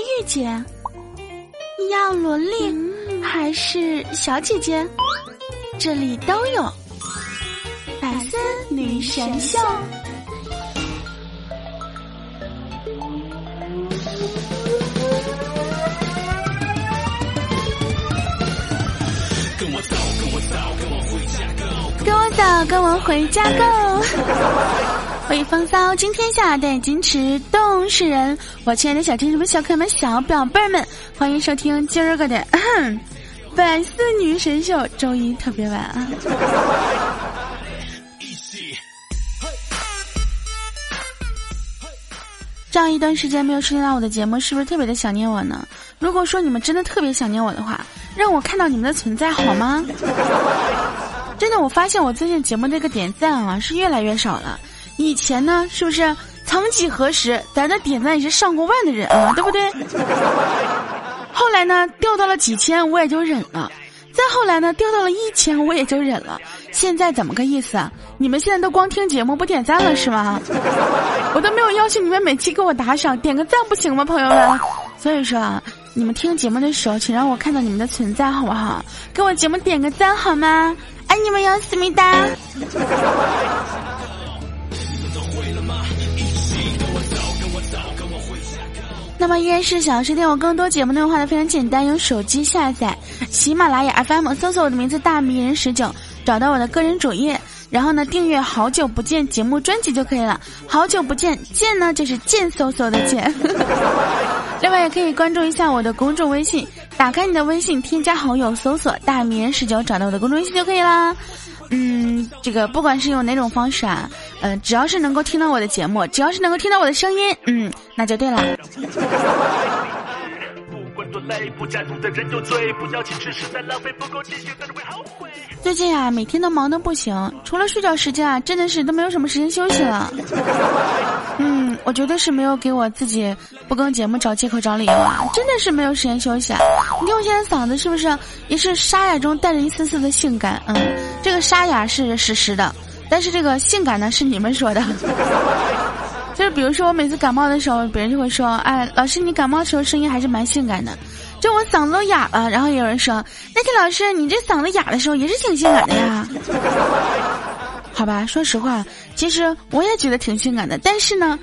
御姐？你要萝莉还是小姐姐？这里都有。百思女神秀。跟我走，跟我走，跟我回家，Go！跟我走，跟我回家，Go！为风骚惊天下，待矜持动世人。我亲爱的小天使们、小可爱们、小宝贝们，欢迎收听今儿个的百思女神秀周一特别晚啊！这样一段时间没有收听到我的节目，是不是特别的想念我呢？如果说你们真的特别想念我的话，让我看到你们的存在好吗？真的，我发现我最近节目这个点赞啊是越来越少了。以前呢，是不是曾几何时，咱的点赞也是上过万的人啊，对不对？后来呢，掉到了几千，我也就忍了。再后来呢，掉到了一千，我也就忍了。现在怎么个意思啊？你们现在都光听节目不点赞了是吗？我都没有要求你们每期给我打赏点个赞不行吗，朋友们？所以说啊，你们听节目的时候，请让我看到你们的存在好不好？给我节目点个赞好吗？爱你们哟，思密达。那么依然是想要收听我更多节目内容的话呢，非常简单，用手机下载喜马拉雅 FM，搜索我的名字大迷人十九。找到我的个人主页，然后呢订阅“好久不见”节目专辑就可以了。好久不见，见呢就是贱嗖嗖的贱。另外也可以关注一下我的公众微信，打开你的微信，添加好友，搜索“大名人十九”，找到我的公众微信就可以啦。嗯，这个不管是用哪种方式啊，嗯，只要是能够听到我的节目，只要是能够听到我的声音，嗯，那就对了。最近啊，每天都忙得不行，除了睡觉时间啊，真的是都没有什么时间休息了。嗯，我绝对是没有给我自己不更节目找借口找理由啊，真的是没有时间休息啊。你看我现在嗓子是不是也是沙哑中带着一丝丝的性感？嗯，这个沙哑是实时的，但是这个性感呢是你们说的。就是比如说我每次感冒的时候，别人就会说：“哎，老师你感冒的时候声音还是蛮性感的。”就我嗓子都哑了，然后有人说：“那天老师，你这嗓子哑的时候也是挺性感的呀。”好吧，说实话，其实我也觉得挺性感的，但是呢，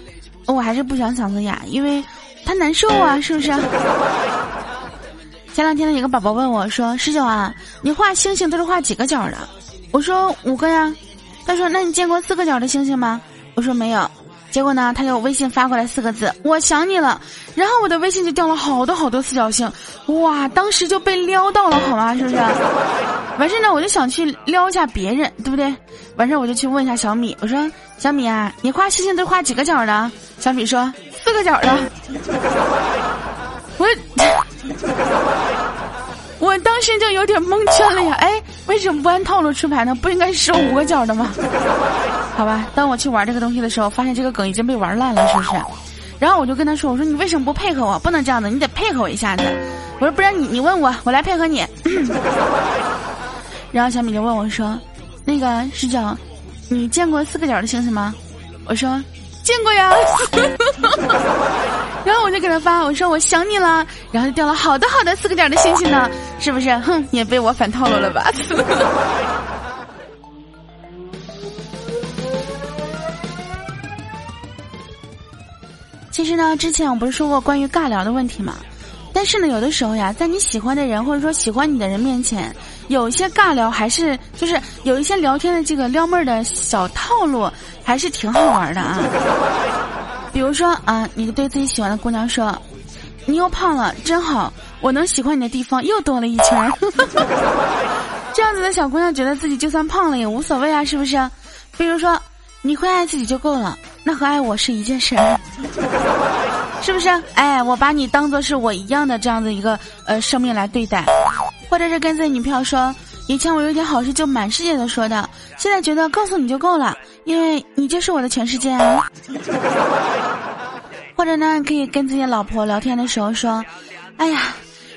我还是不想嗓子哑，因为它难受啊，是不是？前两天呢，有个宝宝问我说：“十九啊，你画星星都是画几个角的？”我说：“五个呀。”他说：“那你见过四个角的星星吗？”我说：“没有。”结果呢，他给我微信发过来四个字：“我想你了。”然后我的微信就掉了好多好多四角星，哇！当时就被撩到了，好吗？是不是？完事呢，我就想去撩一下别人，对不对？完事我就去问一下小米，我说：“小米啊，你画星星都画几个角的？”小米说：“四个角的。”我。我当时就有点蒙圈了呀！哎，为什么不按套路出牌呢？不应该是五个角的吗？好吧，当我去玩这个东西的时候，发现这个梗已经被玩烂了，是不是？然后我就跟他说：“我说你为什么不配合我？不能这样的，你得配合我一下子。”我说：“不然你你问我，我来配合你。”然后小米就问我说：“那个十九，你见过四个角的星星吗？”我说：“见过呀。”然后我就给他发，我说我想你了，然后就掉了好多好多四个点的星星呢，是不是？哼，也被我反套路了吧？其实呢，之前我不是说过关于尬聊的问题吗？但是呢，有的时候呀，在你喜欢的人或者说喜欢你的人面前，有一些尬聊还是就是有一些聊天的这个撩妹儿的小套路，还是挺好玩的啊。比如说啊，你对自己喜欢的姑娘说：“你又胖了，真好，我能喜欢你的地方又多了一圈。”这样子的小姑娘觉得自己就算胖了也无所谓啊，是不是？比如说，你会爱自己就够了，那和爱我是一件事儿，是不是？哎，我把你当做是我一样的这样的一个呃生命来对待，或者是跟自己女朋友说。以前我有点好事就满世界的说的，现在觉得告诉你就够了，因为你就是我的全世界啊。或者呢，可以跟自己老婆聊天的时候说：“哎呀，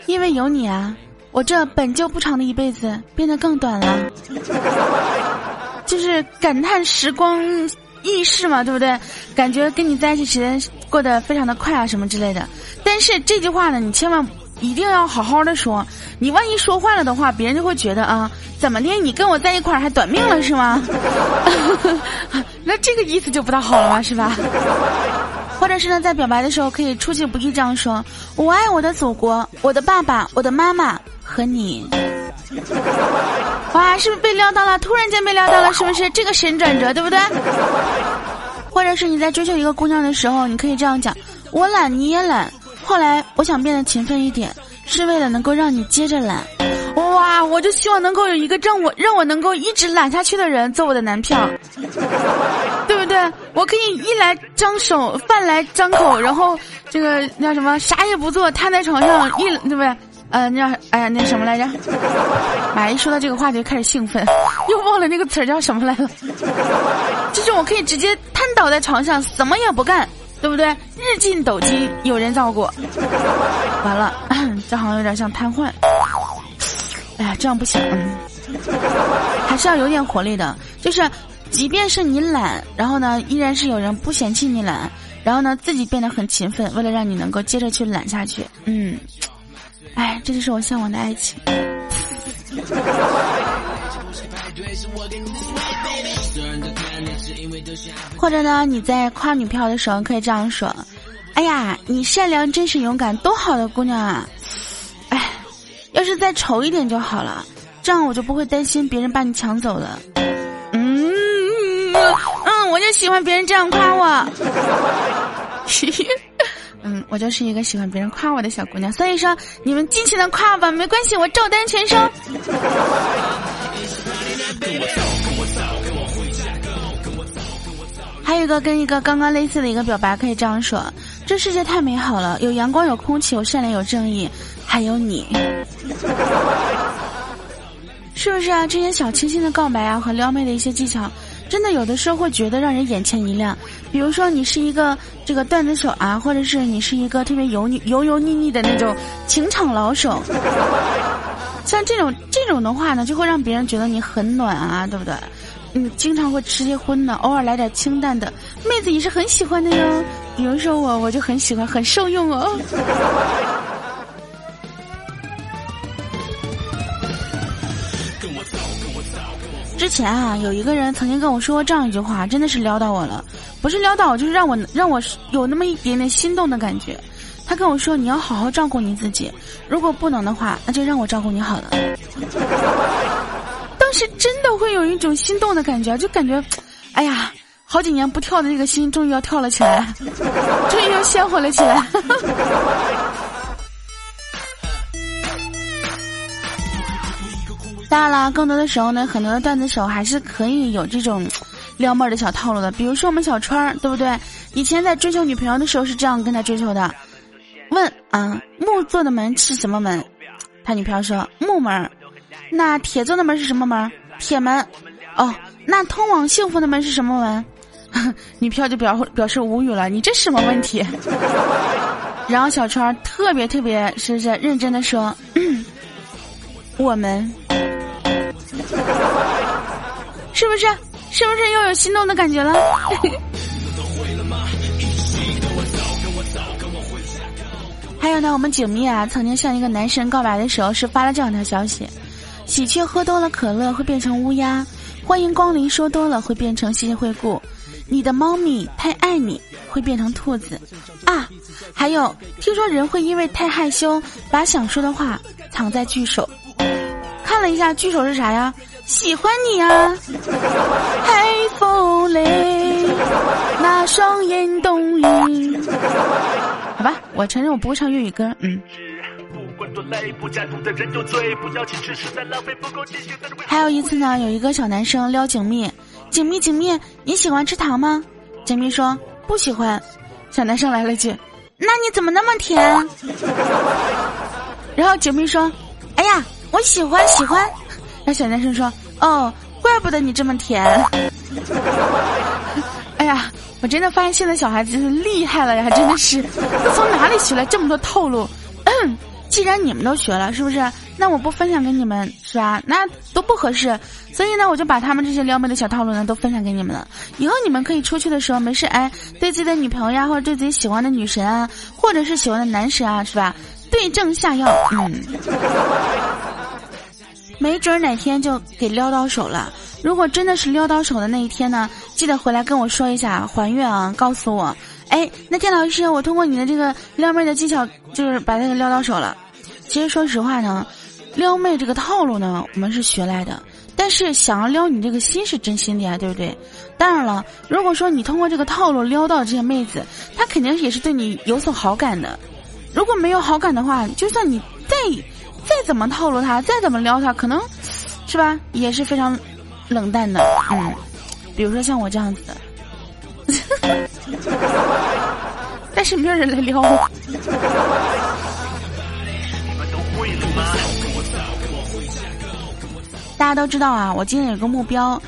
因为有你啊，我这本就不长的一辈子变得更短了。” 就是感叹时光意事嘛，对不对？感觉跟你在一起时间过得非常的快啊，什么之类的。但是这句话呢，你千万一定要好好的说，你万一说坏了的话，别人就会觉得啊，怎么的？你跟我在一块儿还短命了是吗？那这个意思就不大好了吧，是吧？或者是呢，在表白的时候可以出其不意这样说：“我爱我的祖国，我的爸爸，我的妈妈和你。” 哇，是不是被撩到了？突然间被撩到了，是不是这个神转折，对不对？或者是你在追求一个姑娘的时候，你可以这样讲：“我懒，你也懒。后来我想变得勤奋一点，是为了能够让你接着懒。”哇，我就希望能够有一个让我让我能够一直懒下去的人做我的男票，对不对？我可以衣来张手，饭来张口，然后这个叫什么，啥也不做，瘫在床上一，对不对？呃，那哎呀，那什么来着？妈，一说到这个话题就开始兴奋，又忘了那个词儿叫什么来了。就是我可以直接瘫倒在床上，什么也不干，对不对？日进斗金，有人照顾。完了，这好像有点像瘫痪。哎呀，这样不行，还是要有点活力的。就是，即便是你懒，然后呢，依然是有人不嫌弃你懒，然后呢，自己变得很勤奋，为了让你能够接着去懒下去。嗯，哎，这就是我向往的爱情。或者呢，你在夸女票的时候可以这样说：“哎呀，你善良、真实、勇敢，多好的姑娘啊！”哎要是再丑一点就好了，这样我就不会担心别人把你抢走了。嗯嗯，我就喜欢别人这样夸我。嗯，我就是一个喜欢别人夸我的小姑娘，所以说你们尽情的夸吧，没关系，我照单全收。还有一个跟一个刚刚类似的一个表白，可以这样说：这世界太美好了，有阳光，有空气，有善良，有正义。还有你，是不是啊？这些小清新的告白啊，和撩妹的一些技巧，真的有的时候会觉得让人眼前一亮。比如说，你是一个这个段子手啊，或者是你是一个特别油腻、油油腻腻的那种情场老手，像这种这种的话呢，就会让别人觉得你很暖啊，对不对？嗯，经常会吃些荤的，偶尔来点清淡的，妹子也是很喜欢的哟。比如说我，我就很喜欢，很受用哦。之前啊，有一个人曾经跟我说过这样一句话，真的是撩到我了。不是撩到我，就是让我让我有那么一点点心动的感觉。他跟我说：“你要好好照顾你自己，如果不能的话，那就让我照顾你好了。”当时真的会有一种心动的感觉，就感觉，哎呀，好几年不跳的那个心终于要跳了起来，终于又鲜活了起来。当然了，更多的时候呢，很多的段子手还是可以有这种撩妹的小套路的。比如说我们小川儿，对不对？以前在追求女朋友的时候是这样跟他追求的：问啊，木做的门是什么门？他女朋友说木门。那铁做的门是什么门？铁门。哦，那通往幸福的门是什么门？女票就表表示无语了，你这什么问题？然后小川特别特别是不是认真的说，我们。是不是？是不是又有心动的感觉了？还有呢，我们景蜜啊，曾经向一个男神告白的时候，是发了这样条消息：喜鹊喝多了可乐会变成乌鸦，欢迎光临说多了会变成谢谢惠顾，你的猫咪太爱你会变成兔子啊！还有，听说人会因为太害羞，把想说的话藏在句首。看了一下句首是啥呀？喜欢你啊，黑风雷，那双眼动人。好吧，我承认我不会唱粤语歌，嗯。还有一次呢，有一个小男生撩景蜜，景蜜景蜜，你喜欢吃糖吗？景蜜说不喜欢。小男生来了句，那你怎么那么甜？然后景蜜说，哎呀，我喜欢喜欢。那小男生说：“哦，怪不得你这么甜。哎呀，我真的发现现在小孩子真是厉害了呀！真的是，从哪里学来这么多套路？既然你们都学了，是不是？那我不分享给你们，是吧？那都不合适。所以呢，我就把他们这些撩妹的小套路呢，都分享给你们了。以后你们可以出去的时候，没事哎，对自己的女朋友呀，或者对自己喜欢的女神啊，或者是喜欢的男神啊，是吧？对症下药，嗯，没准哪天就给撩到手了。如果真的是撩到手的那一天呢，记得回来跟我说一下，还愿啊，告诉我。哎，那天老师，我通过你的这个撩妹的技巧，就是把那个撩到手了。其实说实话呢，撩妹这个套路呢，我们是学来的。但是想要撩你这个心是真心的呀，对不对？当然了，如果说你通过这个套路撩到这些妹子，她肯定也是对你有所好感的。如果没有好感的话，就算你再再怎么套路他，再怎么撩他，可能是吧，也是非常冷淡的。嗯，比如说像我这样子的。但是没有人来撩我。大家都知道啊，我今天有个目标，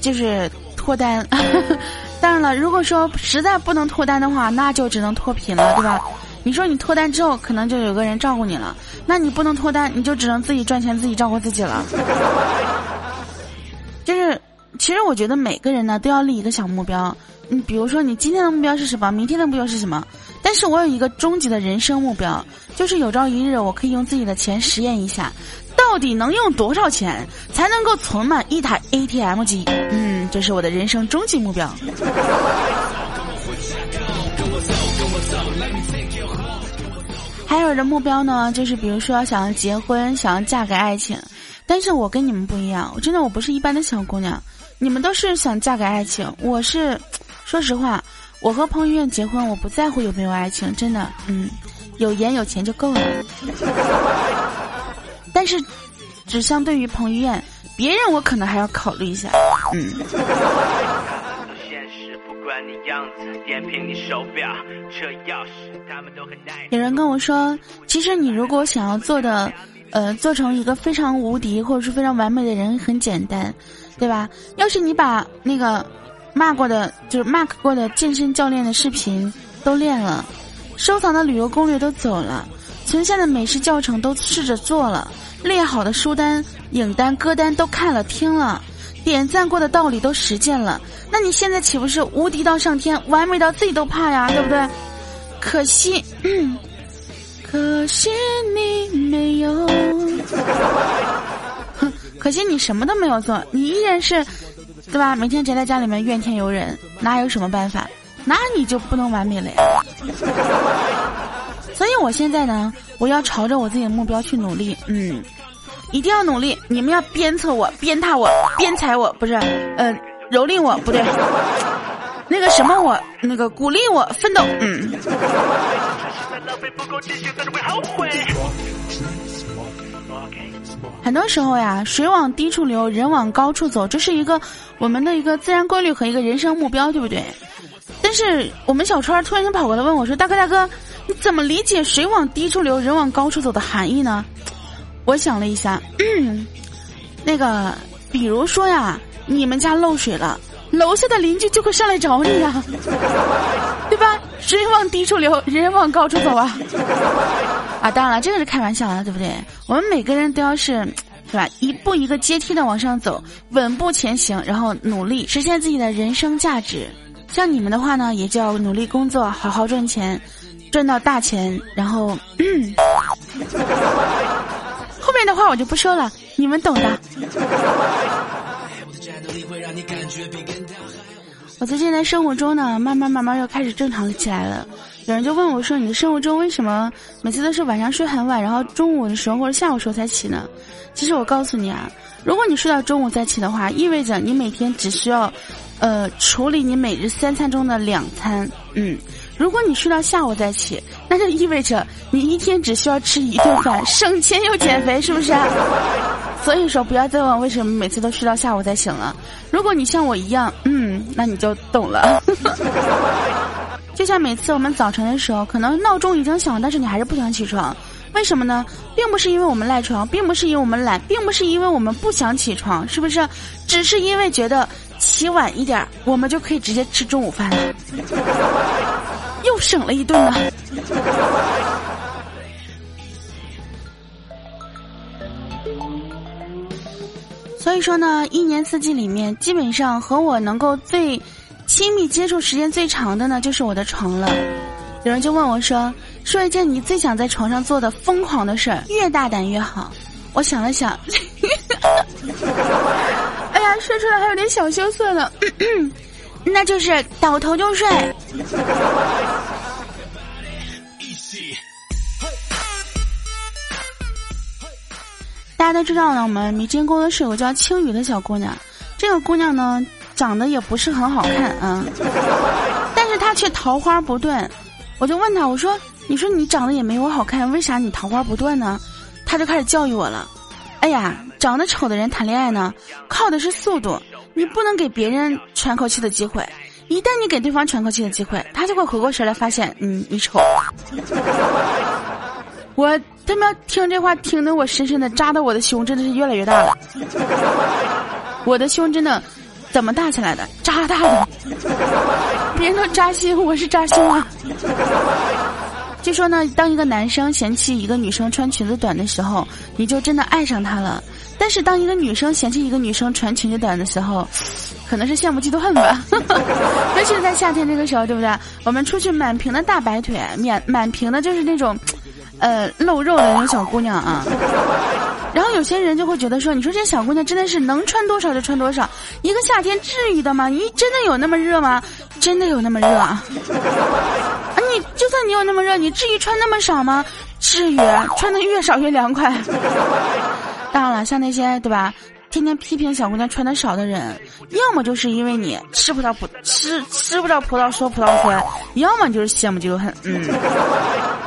就是脱单。当然了，如果说实在不能脱单的话，那就只能脱贫了，对吧？你说你脱单之后，可能就有个人照顾你了，那你不能脱单，你就只能自己赚钱，自己照顾自己了。就是，其实我觉得每个人呢，都要立一个小目标。你，比如说你今天的目标是什么？明天的目标是什么？但是我有一个终极的人生目标，就是有朝一日我可以用自己的钱实验一下，到底能用多少钱才能够存满一台 ATM 机？嗯，这是我的人生终极目标。还有的目标呢，就是比如说想要结婚，想要嫁给爱情，但是我跟你们不一样，我真的我不是一般的小姑娘，你们都是想嫁给爱情，我是。说实话，我和彭于晏结婚，我不在乎有没有爱情，真的，嗯，有颜有钱就够了。但是，只相对于彭于晏，别人我可能还要考虑一下，嗯。样子点评你手表车钥匙他们都很有人跟我说，其实你如果想要做的，呃，做成一个非常无敌或者是非常完美的人，很简单，对吧？要是你把那个。骂过的就是 mark 过的健身教练的视频都练了，收藏的旅游攻略都走了，存下的美食教程都试着做了，列好的书单、影单、歌单都看了听了，点赞过的道理都实践了，那你现在岂不是无敌到上天，完美到自己都怕呀？对不对？可惜，可惜你没有，哼，可惜你什么都没有做，你依然是。对吧？每天宅在家里面怨天尤人，哪有什么办法？那你就不能完美了呀。所以我现在呢，我要朝着我自己的目标去努力。嗯，一定要努力。你们要鞭策我、鞭挞我、鞭踩我，不是？呃，蹂躏我，不对。那个什么我，那个鼓励我奋斗。嗯。很多时候呀，水往低处流，人往高处走，这是一个我们的一个自然规律和一个人生目标，对不对？但是我们小川突然间跑过来问我说：“大哥大哥，你怎么理解水往低处流，人往高处走的含义呢？”我想了一下，那个，比如说呀，你们家漏水了，楼下的邻居就会上来找你呀，对吧？水往低处流，人往高处走啊。啊，当然了，这个是开玩笑的，对不对？我们每个人都要是，是吧？一步一个阶梯的往上走，稳步前行，然后努力实现自己的人生价值。像你们的话呢，也就要努力工作，好好赚钱，赚到大钱，然后，后面的话我就不说了，你们懂的。我最近在生活中呢，慢慢慢慢又开始正常起来了。有人就问我说：“你的生活中为什么每次都是晚上睡很晚，然后中午的时候或者下午时候才起呢？”其实我告诉你啊，如果你睡到中午再起的话，意味着你每天只需要，呃，处理你每日三餐中的两餐。嗯，如果你睡到下午再起，那就意味着你一天只需要吃一顿饭，省钱又减肥，是不是？所以说，不要再问为什么每次都睡到下午再醒了。如果你像我一样，嗯，那你就懂了。就像每次我们早晨的时候，可能闹钟已经响，但是你还是不想起床，为什么呢？并不是因为我们赖床，并不是因为我们懒，并不是因为我们不想起床，是不是？只是因为觉得起晚一点，我们就可以直接吃中午饭了，又省了一顿了所以说呢一年四季里面基本上和我能够最亲密接触时间最长的呢就是我的床了。有人就问我说说一件你最想在床上做的疯狂的事儿越大胆越好。我想了想 哎呀说出来还有点小羞涩呢。那就是倒头就睡。大家都知道呢，我们迷津工作室有个叫青雨的小姑娘，这个姑娘呢长得也不是很好看啊，但是她却桃花不断。我就问她，我说：“你说你长得也没我好看，为啥你桃花不断呢？”她就开始教育我了。哎呀，长得丑的人谈恋爱呢，靠的是速度。你不能给别人喘口气的机会，一旦你给对方喘口气的机会，他就会回过神来发现，嗯，你丑。我他妈听这话听得我深深的扎到我的胸，真的是越来越大了。我的胸真的怎么大起来的？扎大的，别人都扎心，我是扎胸啊。据说呢，当一个男生嫌弃一个女生穿裙子短的时候，你就真的爱上她了。但是当一个女生嫌弃一个女生穿裙子短的时候，可能是羡慕嫉妒恨吧。尤其是在夏天这个时候，对不对？我们出去满屏的大白腿，满满屏的就是那种，呃，露肉的那种小姑娘啊。然后有些人就会觉得说，你说这小姑娘真的是能穿多少就穿多少，一个夏天至于的吗？你真的有那么热吗？真的有那么热啊？啊，你就算你有那么热，你至于穿那么少吗？至于，穿的越少越凉快。当然了，像那些对吧，天天批评小姑娘穿的少的人，要么就是因为你吃不到葡吃吃不着葡萄说葡萄酸，要么就是羡慕嫉妒恨。嗯，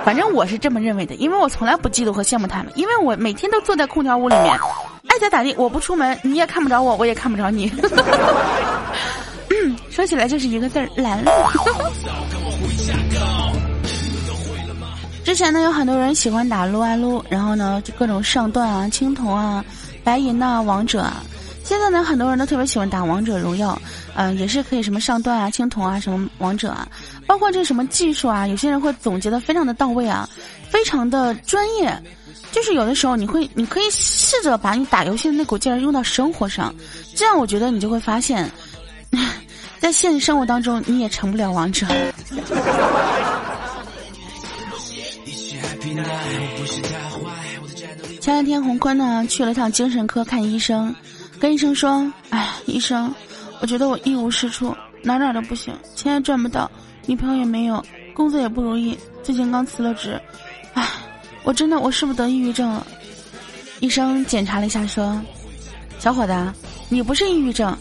反正我是这么认为的，因为我从来不嫉妒和羡慕他们，因为我每天都坐在空调屋里面，爱咋咋地，我不出门你也看不着我，我也看不着你。说起来就是一个字儿懒。之前呢，有很多人喜欢打撸啊撸，然后呢，就各种上段啊、青铜啊、白银呐、王者啊。现在呢，很多人都特别喜欢打王者荣耀，嗯，也是可以什么上段啊、青铜啊、什么王者啊，包括这什么技术啊，有些人会总结的非常的到位啊，非常的专业。就是有的时候你会，你可以试着把你打游戏的那股劲儿用到生活上，这样我觉得你就会发现，在现实生活当中你也成不了王者。前两天洪坤呢去了趟精神科看医生，跟医生说：“哎，医生，我觉得我一无是处，哪哪都不行，钱也赚不到，女朋友也没有，工作也不如意，最近刚辞了职，哎，我真的我是不是得抑郁症了？”医生检查了一下说：“小伙子，你不是抑郁症，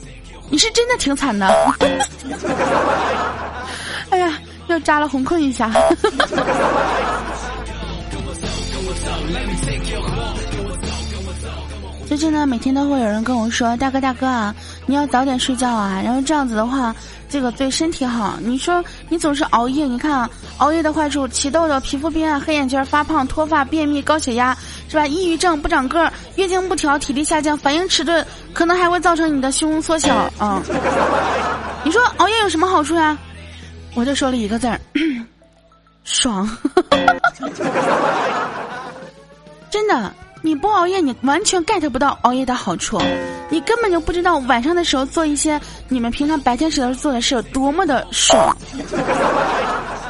你是真的挺惨的。”哎呀，又扎了红坤一下。最近呢，每天都会有人跟我说：“大哥大哥啊，你要早点睡觉啊，然后这样子的话，这个对身体好。你说你总是熬夜，你看啊，熬夜的坏处：起痘痘、皮肤病啊、黑眼圈、发胖、脱发、便秘、高血压，是吧？抑郁症、不长个、月经不调、体力下降、反应迟钝，可能还会造成你的胸缩小啊。你说熬夜有什么好处呀？我就说了一个字儿，爽。真的。”你不熬夜，你完全 get 不到熬夜的好处，你根本就不知道晚上的时候做一些你们平常白天时候做的事有多么的爽。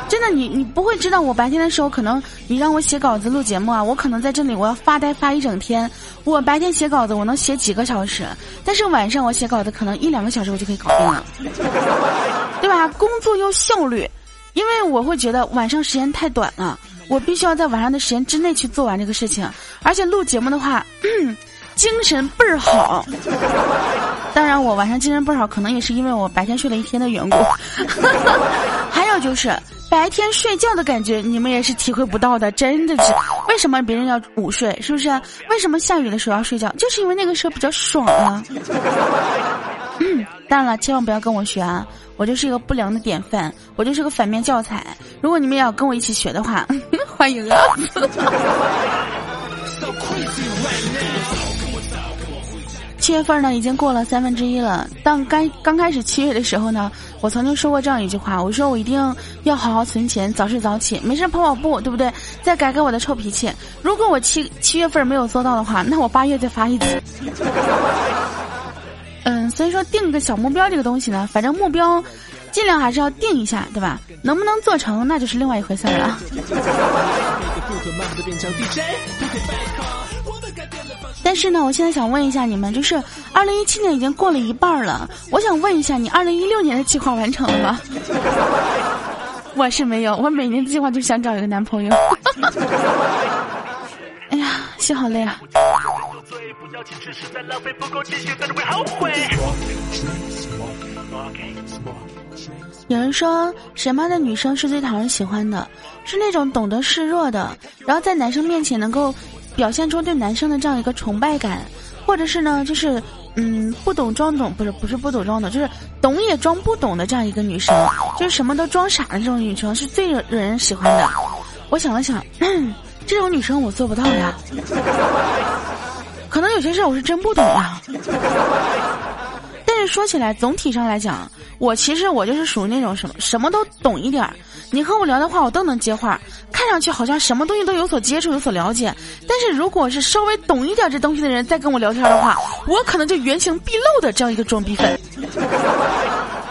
真的，你你不会知道，我白天的时候可能你让我写稿子录节目啊，我可能在这里我要发呆发一整天。我白天写稿子我能写几个小时，但是晚上我写稿子可能一两个小时我就可以搞定了，对吧？工作又效率，因为我会觉得晚上时间太短了。我必须要在晚上的时间之内去做完这个事情，而且录节目的话，精神倍儿好。当然，我晚上精神倍儿好，可能也是因为我白天睡了一天的缘故。还有就是白天睡觉的感觉，你们也是体会不到的，真的是。为什么别人要午睡？是不是？为什么下雨的时候要睡觉？就是因为那个时候比较爽啊。当然了，千万不要跟我学啊。我就是一个不良的典范，我就是个反面教材。如果你们也要跟我一起学的话，欢迎啊！七月份呢，已经过了三分之一了。当刚刚开始七月的时候呢，我曾经说过这样一句话，我说我一定要好好存钱，早睡早起，没事跑跑步，对不对？再改改我的臭脾气。如果我七七月份没有做到的话，那我八月再发一次。所以说定个小目标这个东西呢，反正目标尽量还是要定一下，对吧？能不能做成那就是另外一回事了。但是呢，我现在想问一下你们，就是二零一七年已经过了一半了，我想问一下，你二零一六年的计划完成了吗？我是没有，我每年计划就想找一个男朋友。哎呀，心好累啊！不要只是在浪费不够继续在这会后悔有人说，什么样的女生是最讨人喜欢的？是那种懂得示弱的，然后在男生面前能够表现出对男生的这样一个崇拜感，或者是呢，就是嗯，不懂装懂，不是不是不懂装懂，就是懂也装不懂的这样一个女生，就是什么都装傻的这种女生是最惹惹人喜欢的。我想了想，这种女生我做不到呀，可能有些事我是真不懂啊。但是说起来，总体上来讲，我其实我就是属于那种什么什么都懂一点儿。你和我聊的话，我都能接话，看上去好像什么东西都有所接触、有所了解。但是如果是稍微懂一点这东西的人再跟我聊天的话，我可能就原形毕露的这样一个装逼粉。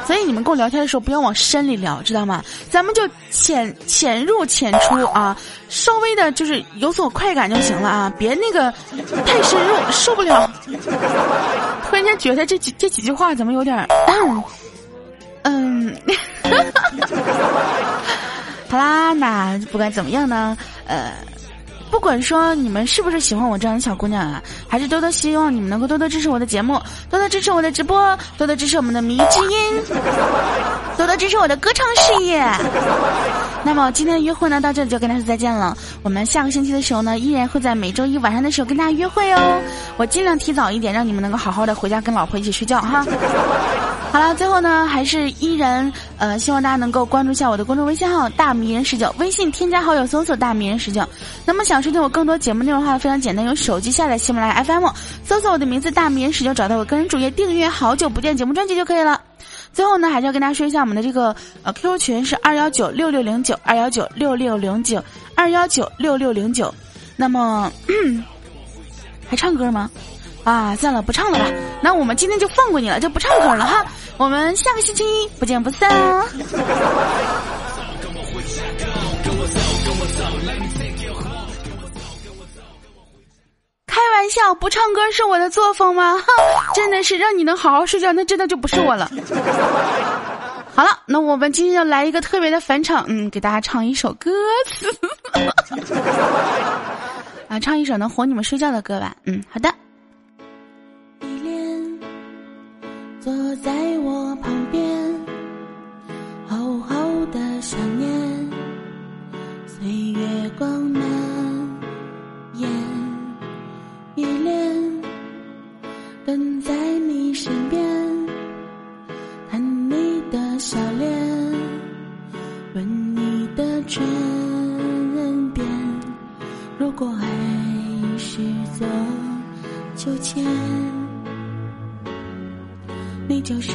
所以你们跟我聊天的时候，不要往深里聊，知道吗？咱们就浅浅入浅出啊，稍微的就是有所快感就行了啊，别那个太深入，受不了。突然间觉得这几这几句话怎么有点嗯，好啦，那不管怎么样呢，呃。不管说你们是不是喜欢我这样的小姑娘啊，还是多多希望你们能够多多支持我的节目，多多支持我的直播，多多支持我们的迷之音，多多支持我的歌唱事业。那么今天的约会呢，到这里就跟大家再见了。我们下个星期的时候呢，依然会在每周一晚上的时候跟大家约会哦。我尽量提早一点，让你们能够好好的回家跟老婆一起睡觉哈。好了，最后呢，还是依然呃，希望大家能够关注一下我的公众微信号“大迷人十九”，微信添加好友搜索“大迷人十九”。那么想收听我更多节目内容的话，非常简单，用手机下载喜马拉雅 FM，搜索我的名字“大迷人十九”，找到我个人主页订阅“好久不见”节目专辑就可以了。最后呢，还是要跟大家说一下我们的这个呃 QQ 群是二幺九六六零九二幺九六六零九二幺九六六零九。那么还唱歌吗？啊，算了，不唱了吧。那我们今天就放过你了，就不唱歌了哈。我们下个星期一不见不散。开玩笑，不唱歌是我的作风吗？哼，真的是让你能好好睡觉，那真的就不是我了。好了，那我们今天要来一个特别的返场，嗯，给大家唱一首歌词。啊，唱一首能哄你们睡觉的歌吧。嗯，好的。坐在我旁边，厚厚的想念，岁月光蔓延，依恋跟在你身边，看你的笑脸，吻你的唇边，如果爱是座秋千。你就是